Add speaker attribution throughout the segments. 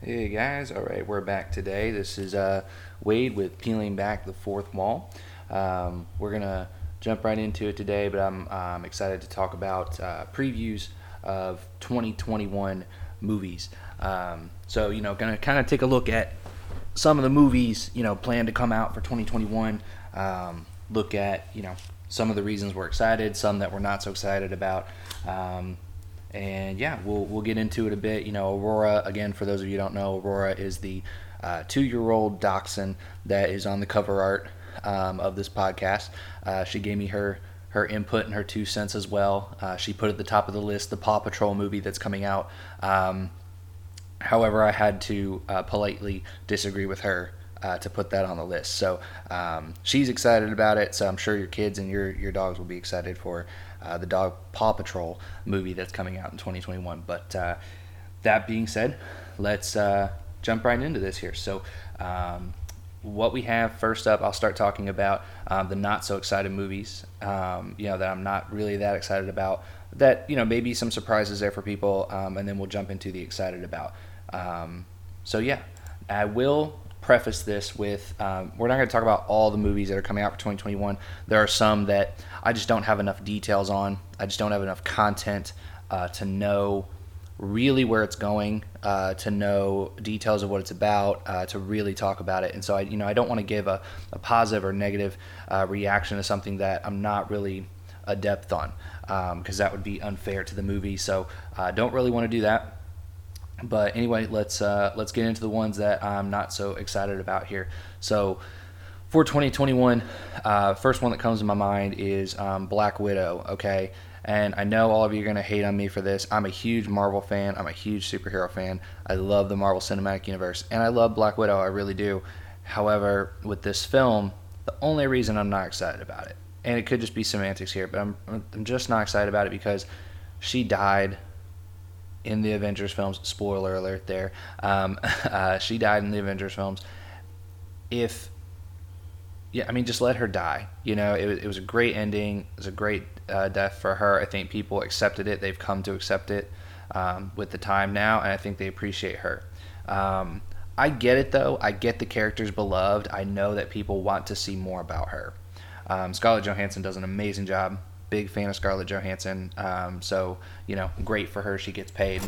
Speaker 1: Hey guys, all right, we're back today. This is uh, Wade with Peeling Back the Fourth Wall. Um, we're gonna jump right into it today, but I'm um, excited to talk about uh, previews of 2021 movies. Um, so, you know, gonna kind of take a look at some of the movies, you know, planned to come out for 2021. Um, look at, you know, some of the reasons we're excited, some that we're not so excited about. Um, and yeah, we'll we'll get into it a bit. You know, Aurora again. For those of you don't know, Aurora is the uh, two-year-old dachshund that is on the cover art um, of this podcast. Uh, she gave me her her input and her two cents as well. Uh, she put at the top of the list the Paw Patrol movie that's coming out. Um, however, I had to uh, politely disagree with her uh, to put that on the list. So um, she's excited about it. So I'm sure your kids and your your dogs will be excited for the Dog Paw Patrol movie that's coming out in 2021. But uh, that being said, let's uh, jump right into this here. So, um, what we have first up, I'll start talking about um, the not so excited movies. Um, you know that I'm not really that excited about. That you know maybe some surprises there for people, um, and then we'll jump into the excited about. Um, so yeah, I will preface this with um, we're not going to talk about all the movies that are coming out for 2021. There are some that I just don't have enough details on. I just don't have enough content uh, to know really where it's going, uh, to know details of what it's about, uh, to really talk about it. And so I, you know, I don't want to give a, a positive or negative uh, reaction to something that I'm not really adept on, because um, that would be unfair to the movie. So I uh, don't really want to do that but anyway, let's uh, let's get into the ones that I'm not so excited about here. So for 2021, uh, first one that comes to my mind is um, Black Widow. Okay, and I know all of you are gonna hate on me for this. I'm a huge Marvel fan. I'm a huge superhero fan. I love the Marvel Cinematic Universe, and I love Black Widow. I really do. However, with this film, the only reason I'm not excited about it, and it could just be semantics here, but I'm I'm just not excited about it because she died in the Avengers films. Spoiler alert there. Um, uh, she died in the Avengers films. If yeah, I mean, just let her die. You know, it was, it was a great ending. It was a great uh, death for her. I think people accepted it. They've come to accept it um, with the time now, and I think they appreciate her. Um, I get it though. I get the character's beloved. I know that people want to see more about her. Um, Scarlett Johansson does an amazing job big fan of Scarlett Johansson. Um, so you know, great for her. She gets paid.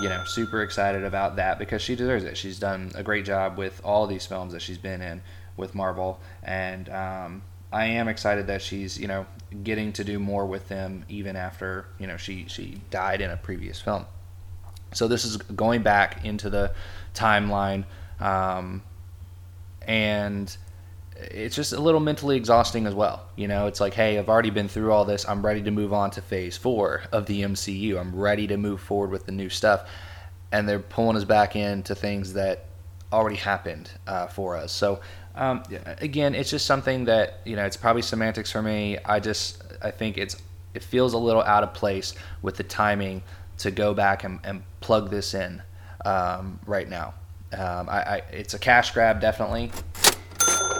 Speaker 1: You know, super excited about that because she deserves it. She's done a great job with all these films that she's been in with Marvel, and um, I am excited that she's you know getting to do more with them even after you know she she died in a previous film. So this is going back into the timeline, um, and it's just a little mentally exhausting as well. You know, it's like, hey, I've already been through all this. I'm ready to move on to phase four of the MCU. I'm ready to move forward with the new stuff. And they're pulling us back into things that already happened uh, for us. So, um, again, it's just something that, you know, it's probably semantics for me. I just, I think it's, it feels a little out of place with the timing to go back and, and plug this in um, right now. Um, I, I, it's a cash grab, definitely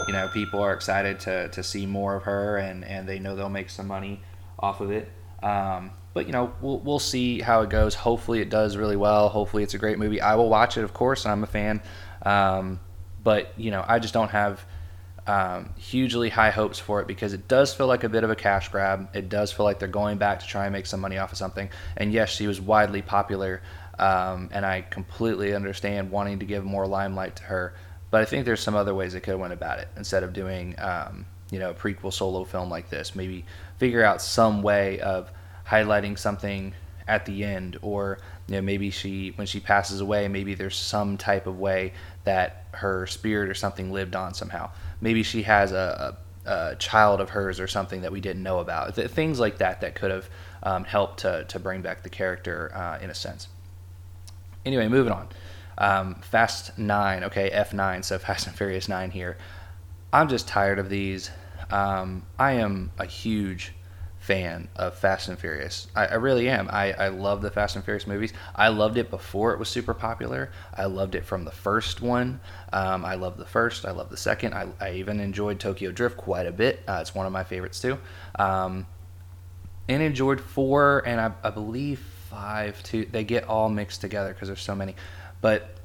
Speaker 1: you know, people are excited to, to see more of her and, and they know they'll make some money off of it. Um, but you know, we'll, we'll see how it goes. Hopefully, it does really well. Hopefully, it's a great movie. I will watch it, of course. I'm a fan, um, but you know, I just don't have um, hugely high hopes for it because it does feel like a bit of a cash grab. It does feel like they're going back to try and make some money off of something. And yes, she was widely popular, um, and I completely understand wanting to give more limelight to her. But I think there's some other ways they could have went about it instead of doing, um, you know, a prequel solo film like this. Maybe figure out some way of highlighting something at the end, or you know, maybe she when she passes away, maybe there's some type of way that her spirit or something lived on somehow. Maybe she has a, a, a child of hers or something that we didn't know about. Th- things like that that could have um, helped to to bring back the character uh, in a sense. Anyway, moving on. Um, Fast 9, okay, F9, so Fast and Furious 9 here. I'm just tired of these. Um, I am a huge fan of Fast and Furious. I, I, really am. I, I love the Fast and Furious movies. I loved it before it was super popular. I loved it from the first one. Um, I love the first. I love the second. I, I even enjoyed Tokyo Drift quite a bit. Uh, it's one of my favorites too. Um, and enjoyed four and I, I believe five, too. They get all mixed together because there's so many. But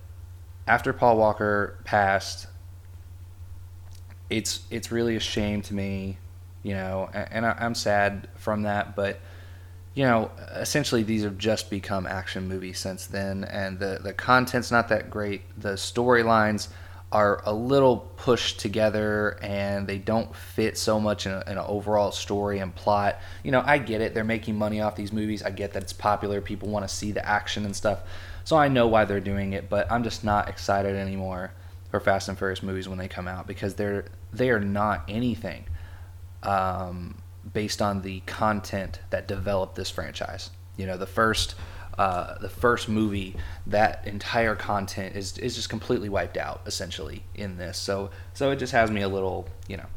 Speaker 1: after Paul Walker passed, it's it's really a shame to me, you know, and I, I'm sad from that. But you know, essentially these have just become action movies since then, and the the content's not that great. The storylines are a little pushed together and they don't fit so much in, a, in, an overall story and plot. You know, I get it. They're making money off these movies. I get that it's popular. People want to see the action and stuff. So I know why they're doing it, but I'm just not excited anymore for Fast and Furious movies when they come out because they're they are not anything um, based on the content that developed this franchise. You know, the first uh, the first movie, that entire content is is just completely wiped out essentially in this. So so it just has me a little you know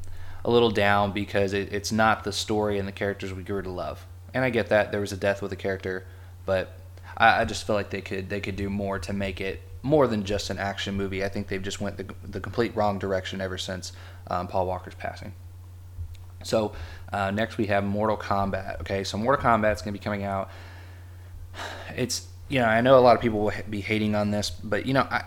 Speaker 1: a little down because it, it's not the story and the characters we grew to love. And I get that there was a death with a character, but I, I just feel like they could they could do more to make it more than just an action movie. I think they've just went the, the complete wrong direction ever since um, Paul Walker's passing. So uh, next we have Mortal Kombat. Okay, so Mortal Kombat is going to be coming out it's you know I know a lot of people will be hating on this, but you know I,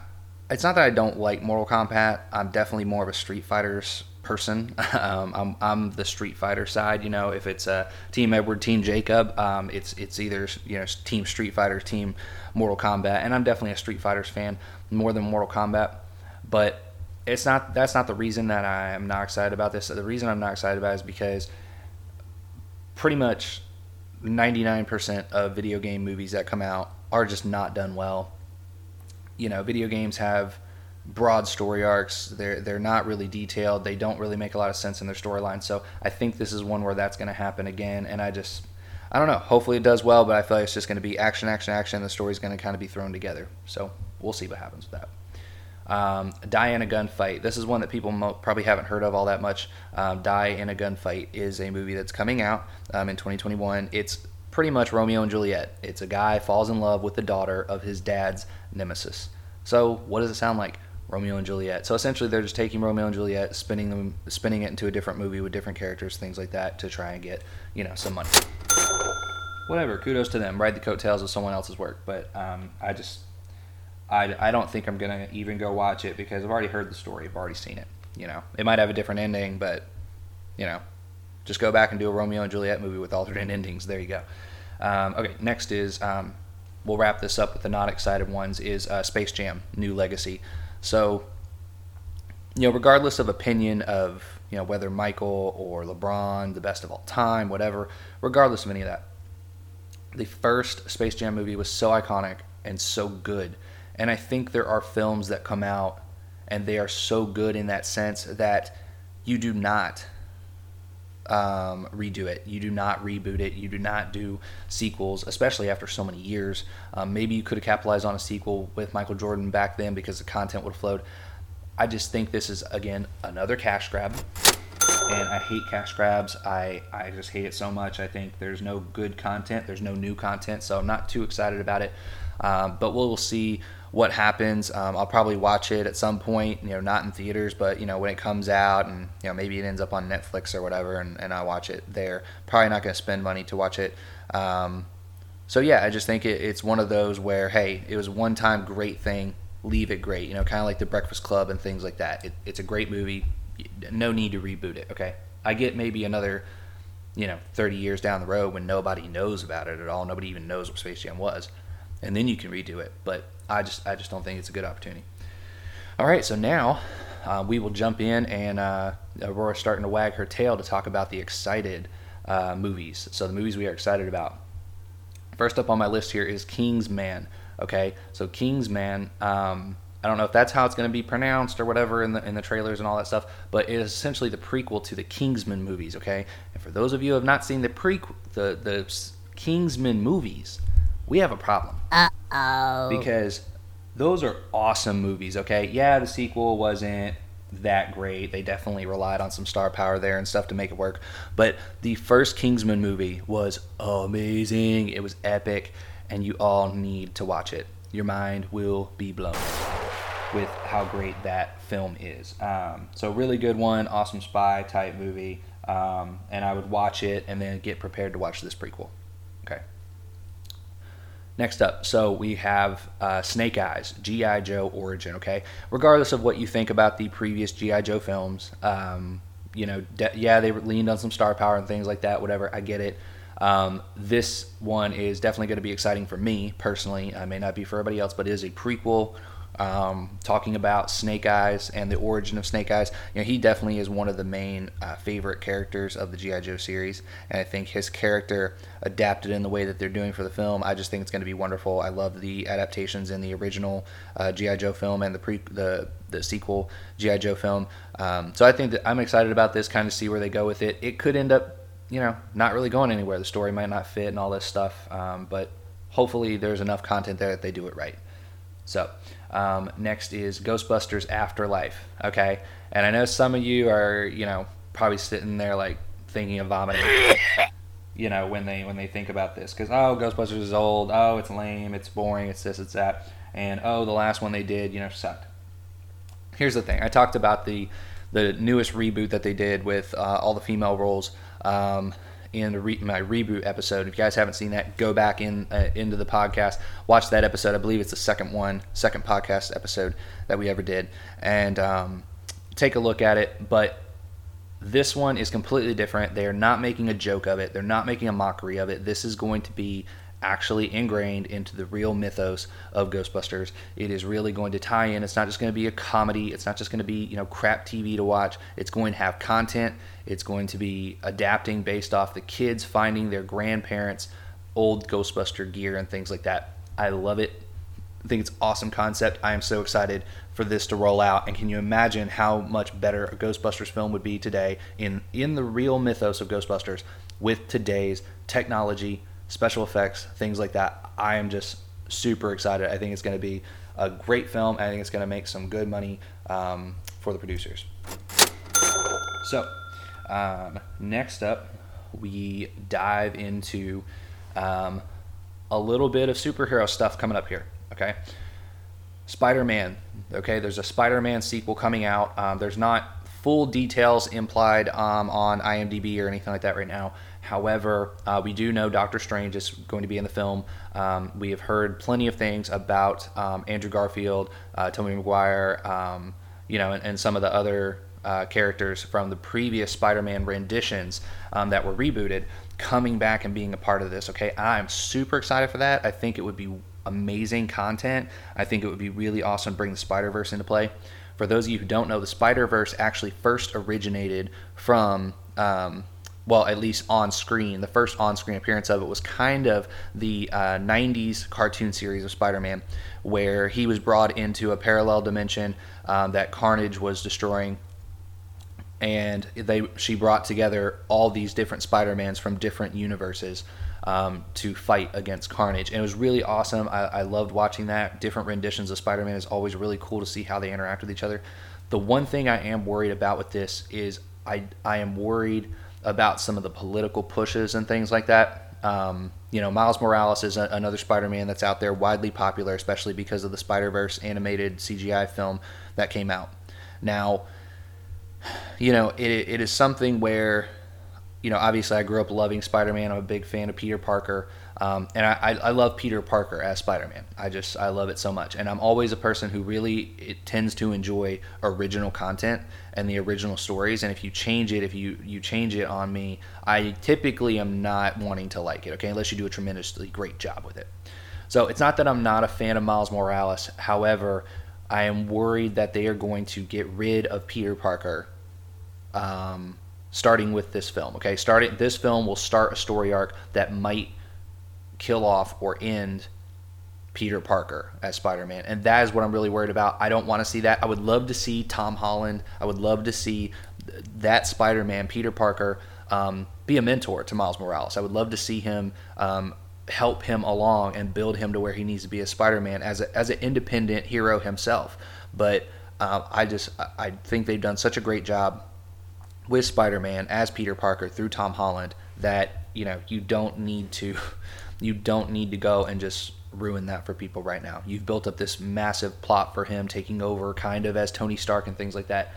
Speaker 1: it's not that I don't like Mortal Kombat. I'm definitely more of a Street Fighters person. Um, I'm, I'm the Street Fighter side. You know, if it's a Team Edward, Team Jacob, um, it's it's either you know Team Street Fighter, Team Mortal Kombat, and I'm definitely a Street Fighters fan more than Mortal Kombat. But it's not that's not the reason that I am not excited about this. The reason I'm not excited about is because pretty much 99% of video game movies that come out are just not done well. You know, video games have broad story arcs. They're they're not really detailed. They don't really make a lot of sense in their storyline. So I think this is one where that's going to happen again. And I just I don't know. Hopefully it does well, but I feel like it's just going to be action, action, action. The story's going to kind of be thrown together. So we'll see what happens with that. Um, Die in a Gunfight. This is one that people mo- probably haven't heard of all that much. Um, Die in a Gunfight is a movie that's coming out um, in 2021. It's pretty much Romeo and Juliet. It's a guy falls in love with the daughter of his dad's nemesis. So what does it sound like? Romeo and Juliet. So essentially, they're just taking Romeo and Juliet, spinning them, spinning it into a different movie with different characters, things like that, to try and get you know some money. Whatever. Kudos to them. Ride the coattails of someone else's work. But um, I just I, I don't think I'm gonna even go watch it because I've already heard the story. I've already seen it. You know, it might have a different ending, but you know, just go back and do a Romeo and Juliet movie with alternate endings. There you go. Um, okay, next is um, we'll wrap this up with the not excited ones. Is uh, Space Jam: New Legacy. So, you know, regardless of opinion of you know whether Michael or LeBron, the best of all time, whatever, regardless of any of that, the first Space Jam movie was so iconic and so good. And I think there are films that come out and they are so good in that sense that you do not um, redo it. You do not reboot it. You do not do sequels, especially after so many years. Um, maybe you could have capitalized on a sequel with Michael Jordan back then because the content would have flowed. I just think this is, again, another cash grab. And I hate cash grabs. I, I just hate it so much. I think there's no good content, there's no new content, so I'm not too excited about it. Um, but we'll see what happens. Um, I'll probably watch it at some point, you know, not in theaters, but you know, when it comes out and you know maybe it ends up on Netflix or whatever, and, and I watch it there. Probably not going to spend money to watch it. Um, so yeah, I just think it, it's one of those where hey, it was one time great thing, leave it great. You know, kind of like The Breakfast Club and things like that. It, it's a great movie. No need to reboot it. Okay, I get maybe another. You know, 30 years down the road when nobody knows about it at all, nobody even knows what Space Jam was, and then you can redo it. But I just I just don't think it's a good opportunity. All right, so now uh, we will jump in, and uh, Aurora's starting to wag her tail to talk about the excited uh, movies. So the movies we are excited about. First up on my list here is Kingsman. Okay, so Kingsman. Um, I don't know if that's how it's going to be pronounced or whatever in the in the trailers and all that stuff, but it is essentially the prequel to the Kingsman movies. Okay, and for those of you who have not seen the prequel, the the Kingsman movies, we have a problem.
Speaker 2: Uh oh.
Speaker 1: Because those are awesome movies, okay? Yeah, the sequel wasn't that great. They definitely relied on some star power there and stuff to make it work. But the first Kingsman movie was amazing. It was epic, and you all need to watch it. Your mind will be blown with how great that film is. Um, so, really good one, awesome spy type movie. Um, and I would watch it and then get prepared to watch this prequel. Next up, so we have uh, Snake Eyes, G.I. Joe Origin, okay? Regardless of what you think about the previous G.I. Joe films, um, you know, de- yeah, they leaned on some star power and things like that, whatever, I get it. Um, this one is definitely going to be exciting for me personally. I may not be for everybody else, but it is a prequel um, talking about Snake Eyes and the origin of Snake Eyes. You know, he definitely is one of the main uh, favorite characters of the GI Joe series, and I think his character adapted in the way that they're doing for the film. I just think it's going to be wonderful. I love the adaptations in the original uh, GI Joe film and the pre the the sequel GI Joe film. Um, so I think that I'm excited about this. Kind of see where they go with it. It could end up, you know, not really going anywhere. The story might not fit and all this stuff, um, but hopefully there's enough content there that they do it right. So. Um, next is Ghostbusters Afterlife. Okay, and I know some of you are, you know, probably sitting there like thinking of vomiting. you know, when they when they think about this, because oh, Ghostbusters is old. Oh, it's lame. It's boring. It's this. It's that. And oh, the last one they did, you know, sucked. Here's the thing. I talked about the the newest reboot that they did with uh, all the female roles. Um, in re- my reboot episode. If you guys haven't seen that, go back in uh, into the podcast, watch that episode. I believe it's the second one, second podcast episode that we ever did, and um, take a look at it. But this one is completely different. They are not making a joke of it. They're not making a mockery of it. This is going to be actually ingrained into the real mythos of Ghostbusters. It is really going to tie in. It's not just going to be a comedy. It's not just going to be, you know, crap TV to watch. It's going to have content. It's going to be adapting based off the kids finding their grandparents' old Ghostbuster gear and things like that. I love it. I think it's awesome concept. I am so excited for this to roll out. And can you imagine how much better a Ghostbusters film would be today in in the real mythos of Ghostbusters with today's technology, special effects, things like that. I am just super excited. I think it's going to be a great film. I think it's going to make some good money um, for the producers. So, um, next up, we dive into um, a little bit of superhero stuff coming up here. Okay. Spider Man. Okay, there's a Spider Man sequel coming out. Um, there's not full details implied um, on IMDb or anything like that right now. However, uh, we do know Doctor Strange is going to be in the film. Um, we have heard plenty of things about um, Andrew Garfield, uh, Tobey Maguire, um, you know, and, and, some of the other uh, characters from the previous Spider-Man renditions um, that were rebooted coming back and being a part of this. Okay, I'm super excited for that. I think it would be amazing content. I think it would be really awesome to bring the Spider Verse into play. For those of you who don't know, the Spider Verse actually first originated from. Um, well, at least on screen, the first on screen appearance of it was kind of the uh, 90s cartoon series of Spider Man, where he was brought into a parallel dimension um, that Carnage was destroying. And they, she brought together all these different Spider Mans from different universes um, to fight against Carnage. And it was really awesome. I, I loved watching that. Different renditions of Spider Man is always really cool to see how they interact with each other. The one thing I am worried about with this is I, I am worried about some of the political pushes and things like that. Um, you know, Miles Morales is a, another Spider-Man that's out there, widely popular, especially because of the Spider-Verse animated CGI film that came out. Now, you know, it, it is something where, you know, obviously I grew up loving Spider-Man. I'm a big fan of Peter Parker. Um, and I, I love Peter Parker as Spider-Man. I just I love it so much, and I'm always a person who really it tends to enjoy original content and the original stories. And if you change it, if you you change it on me, I typically am not wanting to like it. Okay, unless you do a tremendously great job with it. So it's not that I'm not a fan of Miles Morales. However, I am worried that they are going to get rid of Peter Parker. Um, starting with this film. Okay, starting this film will start a story arc that might kill off or end Peter Parker as Spider Man. And that is what I'm really worried about. I don't want to see that. I would love to see Tom Holland. I would love to see that Spider Man, Peter Parker, um, be a mentor to Miles Morales. I would love to see him um, help him along and build him to where he needs to be as Spider Man as, as an independent hero himself. But uh, I just I think they've done such a great job with Spider Man as Peter Parker through Tom Holland that you know you don't need to you don't need to go and just ruin that for people right now. You've built up this massive plot for him taking over kind of as Tony Stark and things like that.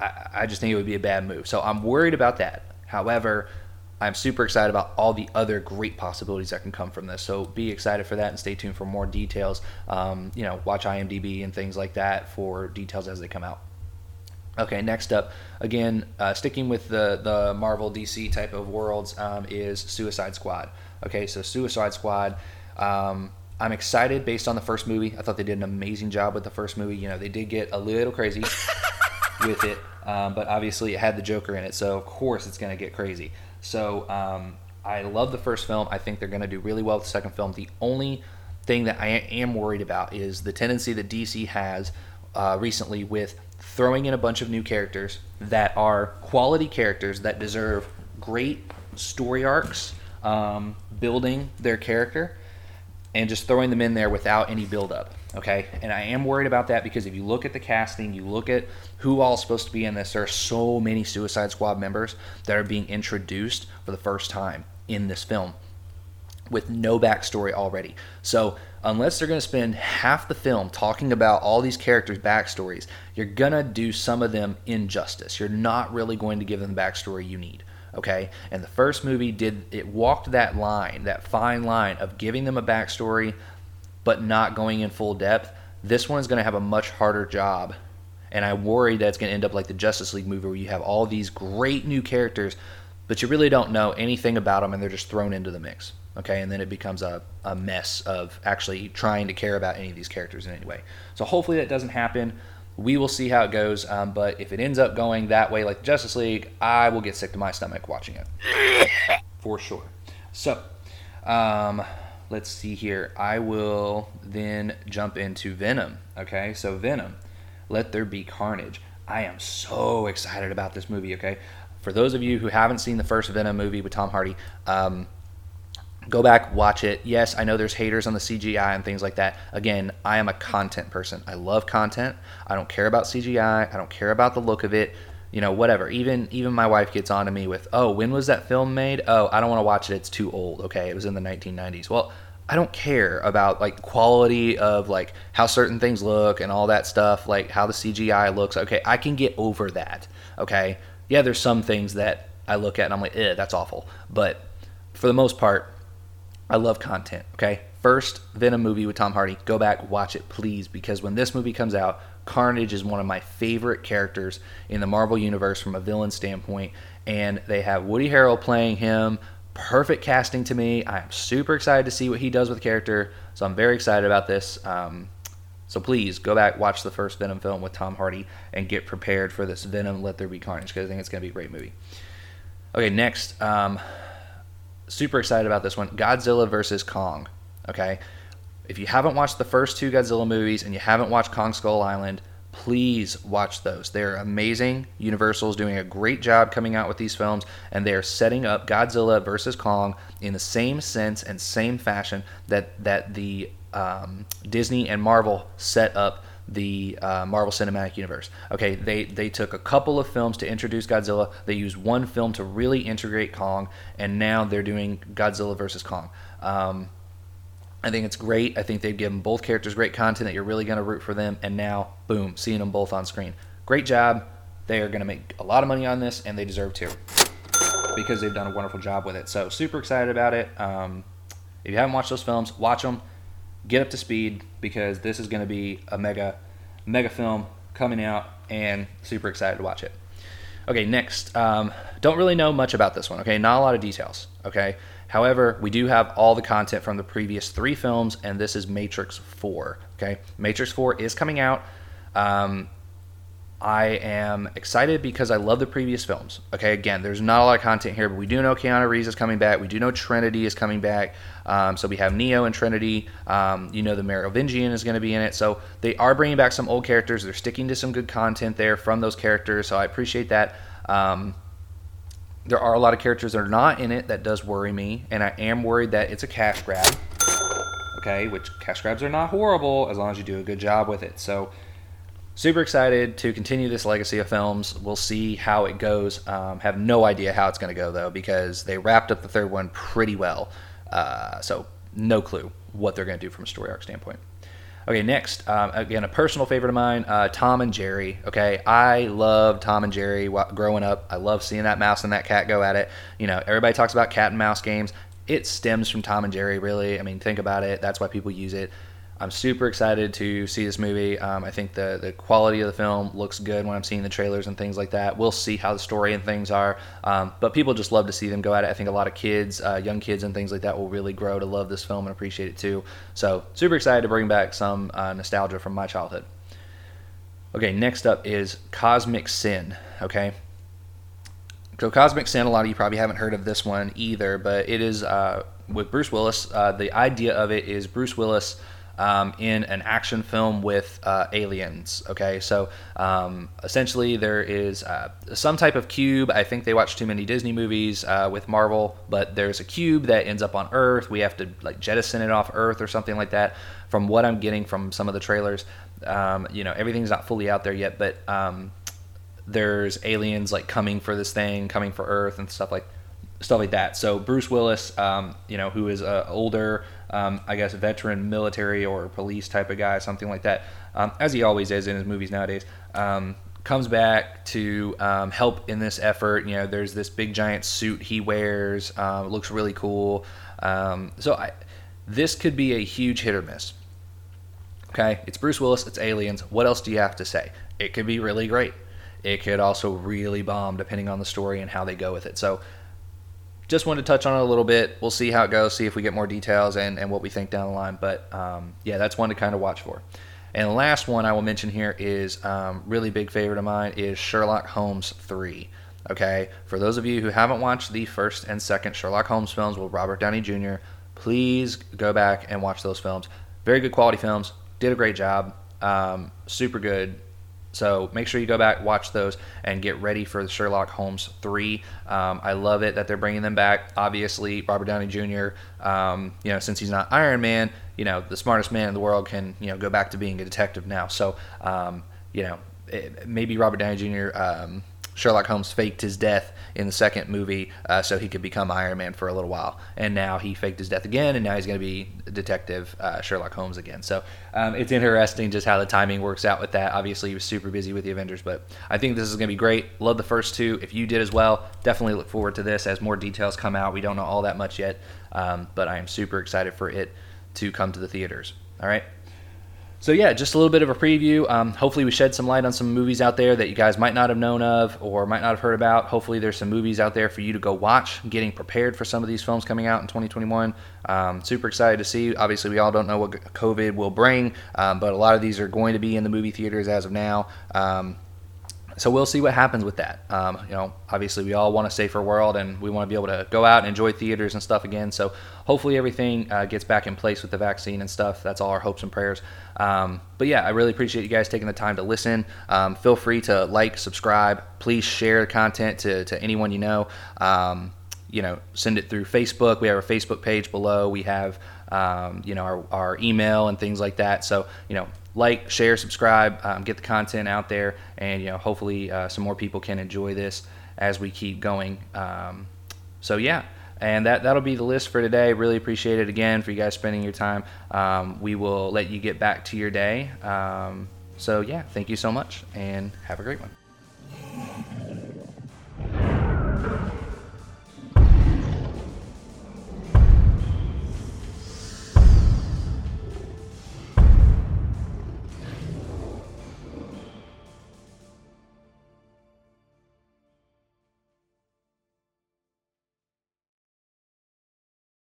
Speaker 1: I, I just think it would be a bad move. So I'm worried about that. However, I'm super excited about all the other great possibilities that can come from this. So be excited for that and stay tuned for more details. Um, you know, watch IMDb and things like that for details as they come out. Okay, next up, again, uh, sticking with the the Marvel DC type of worlds um, is Suicide Squad. Okay, so Suicide Squad. Um, I'm excited based on the first movie. I thought they did an amazing job with the first movie. You know, they did get a little crazy with it, um, but obviously it had the Joker in it, so of course it's going to get crazy. So um, I love the first film. I think they're going to do really well with the second film. The only thing that I am worried about is the tendency that DC has uh, recently with throwing in a bunch of new characters that are quality characters that deserve great story arcs, um, building their character, and just throwing them in there without any build up. Okay, and I am worried about that because if you look at the casting, you look at who all is supposed to be in this, there are so many Suicide Squad members that are being introduced for the first time in this film with no backstory already. So, unless they're going to spend half the film talking about all these characters' backstories, you're going to do some of them injustice. You're not really going to give them the backstory you need. Okay? And the first movie did, it walked that line, that fine line of giving them a backstory but not going in full depth. This one is going to have a much harder job. And I worry that it's going to end up like the Justice League movie where you have all these great new characters, but you really don't know anything about them and they're just thrown into the mix. Okay, and then it becomes a, a mess of actually trying to care about any of these characters in any way. So hopefully that doesn't happen. We will see how it goes. Um, but if it ends up going that way, like Justice League, I will get sick to my stomach watching it. For sure. So, um, let's see here. I will then jump into Venom. Okay, so Venom, Let There Be Carnage. I am so excited about this movie. Okay, for those of you who haven't seen the first Venom movie with Tom Hardy, um, go back, watch it. Yes, I know there's haters on the CGI and things like that. Again, I am a content person. I love content. I don't care about CGI. I don't care about the look of it you know whatever even even my wife gets on to me with oh when was that film made oh i don't want to watch it it's too old okay it was in the 1990s well i don't care about like quality of like how certain things look and all that stuff like how the cgi looks okay i can get over that okay yeah there's some things that i look at and i'm like eh, that's awful but for the most part i love content okay first venom movie with tom hardy go back watch it please because when this movie comes out Carnage is one of my favorite characters in the Marvel Universe from a villain standpoint, and they have Woody Harrell playing him. Perfect casting to me. I'm super excited to see what he does with the character, so I'm very excited about this. Um, so please go back, watch the first Venom film with Tom Hardy, and get prepared for this Venom Let There Be Carnage because I think it's going to be a great movie. Okay, next, um, super excited about this one Godzilla versus Kong. Okay, if you haven't watched the first two Godzilla movies and you haven't watched Kong Skull Island, please watch those. They're amazing. Universal is doing a great job coming out with these films, and they are setting up Godzilla versus Kong in the same sense and same fashion that that the um, Disney and Marvel set up the uh, Marvel Cinematic Universe. Okay, they they took a couple of films to introduce Godzilla. They used one film to really integrate Kong, and now they're doing Godzilla versus Kong. Um, I think it's great. I think they've given both characters great content that you're really going to root for them. And now, boom, seeing them both on screen. Great job. They are going to make a lot of money on this, and they deserve to because they've done a wonderful job with it. So, super excited about it. Um, if you haven't watched those films, watch them. Get up to speed because this is going to be a mega, mega film coming out, and super excited to watch it. Okay, next. Um, don't really know much about this one. Okay, not a lot of details. Okay, However, we do have all the content from the previous three films, and this is Matrix 4. Okay, Matrix 4 is coming out. Um, I am excited because I love the previous films. Okay, again, there's not a lot of content here, but we do know Keanu Reeves is coming back. We do know Trinity is coming back. Um, so we have Neo and Trinity. Um, you know the Merovingian is going to be in it. So they are bringing back some old characters. They're sticking to some good content there from those characters. So I appreciate that. Um, there are a lot of characters that are not in it that does worry me, and I am worried that it's a cash grab. Okay, which cash grabs are not horrible as long as you do a good job with it. So, super excited to continue this legacy of films. We'll see how it goes. Um, have no idea how it's going to go though because they wrapped up the third one pretty well. Uh, so, no clue what they're going to do from a story arc standpoint. Okay, next, um, again, a personal favorite of mine, uh, Tom and Jerry. Okay, I love Tom and Jerry growing up. I love seeing that mouse and that cat go at it. You know, everybody talks about cat and mouse games. It stems from Tom and Jerry, really. I mean, think about it. That's why people use it. I'm super excited to see this movie. Um, I think the the quality of the film looks good when I'm seeing the trailers and things like that. We'll see how the story and things are, um, but people just love to see them go at it. I think a lot of kids, uh, young kids, and things like that will really grow to love this film and appreciate it too. So super excited to bring back some uh, nostalgia from my childhood. Okay, next up is Cosmic Sin. Okay. So Cosmic Sin, a lot of you probably haven't heard of this one either, but it is uh, with Bruce Willis. Uh, the idea of it is Bruce Willis um, in an action film with uh, aliens. Okay, so um, essentially there is uh, some type of cube. I think they watch too many Disney movies uh, with Marvel, but there's a cube that ends up on Earth. We have to like jettison it off Earth or something like that. From what I'm getting from some of the trailers, um, you know everything's not fully out there yet, but um, there's aliens like coming for this thing, coming for Earth and stuff like stuff like that. So Bruce Willis, um, you know, who is a older, um, I guess, veteran military or police type of guy, something like that, um, as he always is in his movies nowadays, um, comes back to um, help in this effort. You know, there's this big giant suit he wears, uh, looks really cool. so I, this could be a huge hit or miss. Okay, it's Bruce Willis, it's aliens. What else do you have to say? It could be really great. It could also really bomb depending on the story and how they go with it. So just wanted to touch on it a little bit. We'll see how it goes, see if we get more details and, and what we think down the line. But um, yeah, that's one to kind of watch for. And the last one I will mention here is um, really big favorite of mine is Sherlock Holmes 3. Okay, for those of you who haven't watched the first and second Sherlock Holmes films with Robert Downey Jr., please go back and watch those films. Very good quality films. Did a great job. Um, super good. So make sure you go back, watch those, and get ready for the Sherlock Holmes 3. Um, I love it that they're bringing them back. Obviously, Robert Downey Jr., um, you know, since he's not Iron Man, you know, the smartest man in the world can, you know, go back to being a detective now. So, um, you know, it, maybe Robert Downey Jr., um, Sherlock Holmes faked his death in the second movie uh, so he could become Iron Man for a little while. And now he faked his death again, and now he's going to be Detective uh, Sherlock Holmes again. So um, it's interesting just how the timing works out with that. Obviously, he was super busy with the Avengers, but I think this is going to be great. Love the first two. If you did as well, definitely look forward to this as more details come out. We don't know all that much yet, um, but I am super excited for it to come to the theaters. All right. So yeah, just a little bit of a preview. Um, hopefully, we shed some light on some movies out there that you guys might not have known of or might not have heard about. Hopefully, there's some movies out there for you to go watch, getting prepared for some of these films coming out in 2021. Um, super excited to see. Obviously, we all don't know what COVID will bring, um, but a lot of these are going to be in the movie theaters as of now. So we'll see what happens with that. Um, you know, obviously we all want a safer world and we want to be able to go out and enjoy theaters and stuff again. So hopefully everything uh, gets back in place with the vaccine and stuff. That's all our hopes and prayers. Um, but yeah, I really appreciate you guys taking the time to listen. Um, feel free to like, subscribe. Please share the content to, to anyone you know. Um, you know, send it through Facebook. We have our Facebook page below. We have, um, you know, our, our email and things like that. So, you know, like, share, subscribe, um, get the content out there, and you know, hopefully, uh, some more people can enjoy this as we keep going. Um, so yeah, and that that'll be the list for today. Really appreciate it again for you guys spending your time. Um, we will let you get back to your day. Um, so yeah, thank you so much, and have a great one.